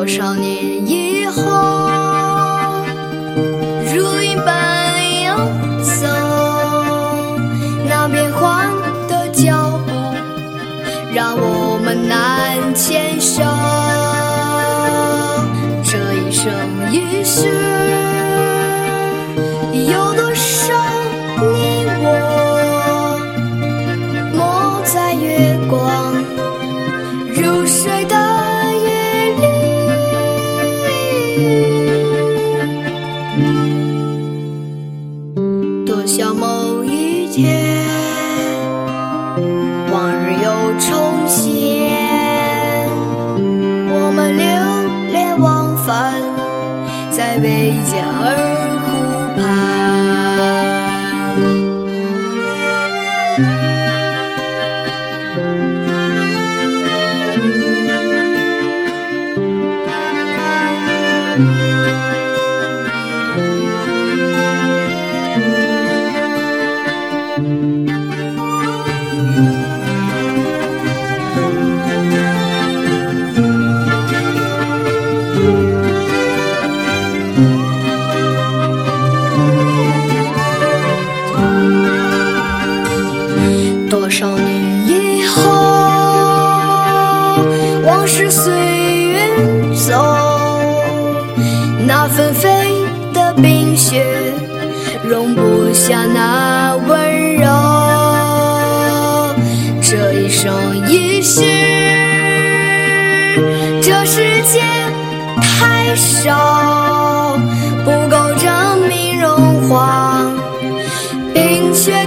多少年以后，天，往日又重现，我们流连忘返在贝加尔湖畔。少年以后，往事随云走，那纷飞的冰雪容不下那温柔。这一生一世，这世界太少，不够证明融化冰雪